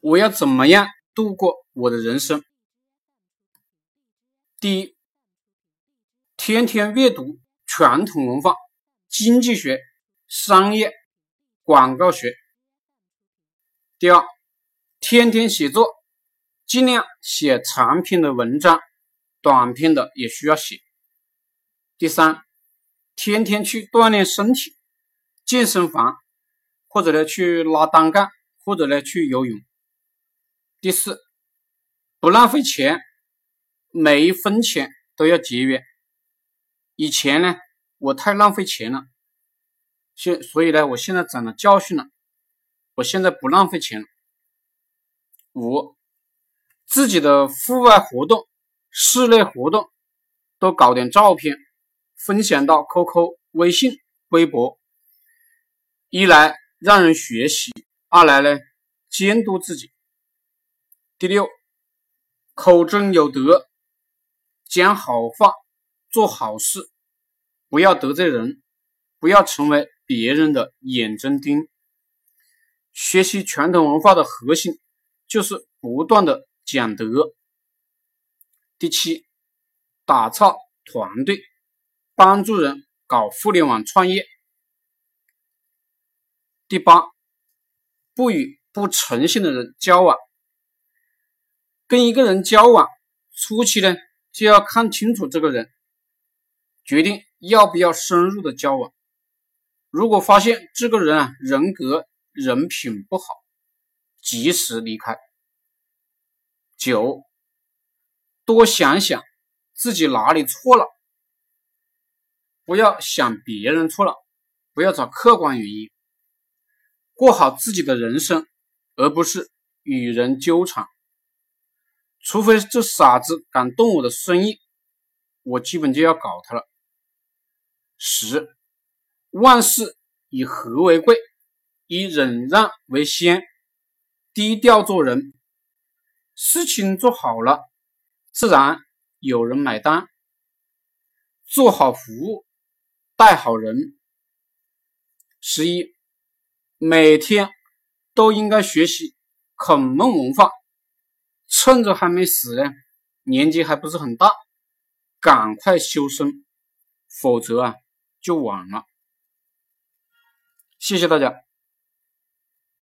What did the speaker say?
我要怎么样度过我的人生？第一，天天阅读传统文化、经济学、商业、广告学。第二，天天写作，尽量写长篇的文章，短篇的也需要写。第三，天天去锻炼身体，健身房，或者呢去拉单杠，或者呢去游泳。第四，不浪费钱，每一分钱都要节约。以前呢，我太浪费钱了，现所以呢，我现在长了教训了，我现在不浪费钱了。五，自己的户外活动、室内活动都搞点照片，分享到 QQ、微信、微博，一来让人学习，二来呢监督自己。第六，口中有德，讲好话，做好事，不要得罪人，不要成为别人的眼中钉。学习传统文化的核心就是不断的讲德。第七，打造团队，帮助人搞互联网创业。第八，不与不诚信的人交往。跟一个人交往，初期呢就要看清楚这个人，决定要不要深入的交往。如果发现这个人啊人格人品不好，及时离开。九，多想想自己哪里错了，不要想别人错了，不要找客观原因，过好自己的人生，而不是与人纠缠。除非这傻子敢动我的生意，我基本就要搞他了。十，万事以和为贵，以忍让为先，低调做人。事情做好了，自然有人买单。做好服务，带好人。十一，每天都应该学习孔孟文化。趁着还没死呢，年纪还不是很大，赶快修身，否则啊就晚了。谢谢大家。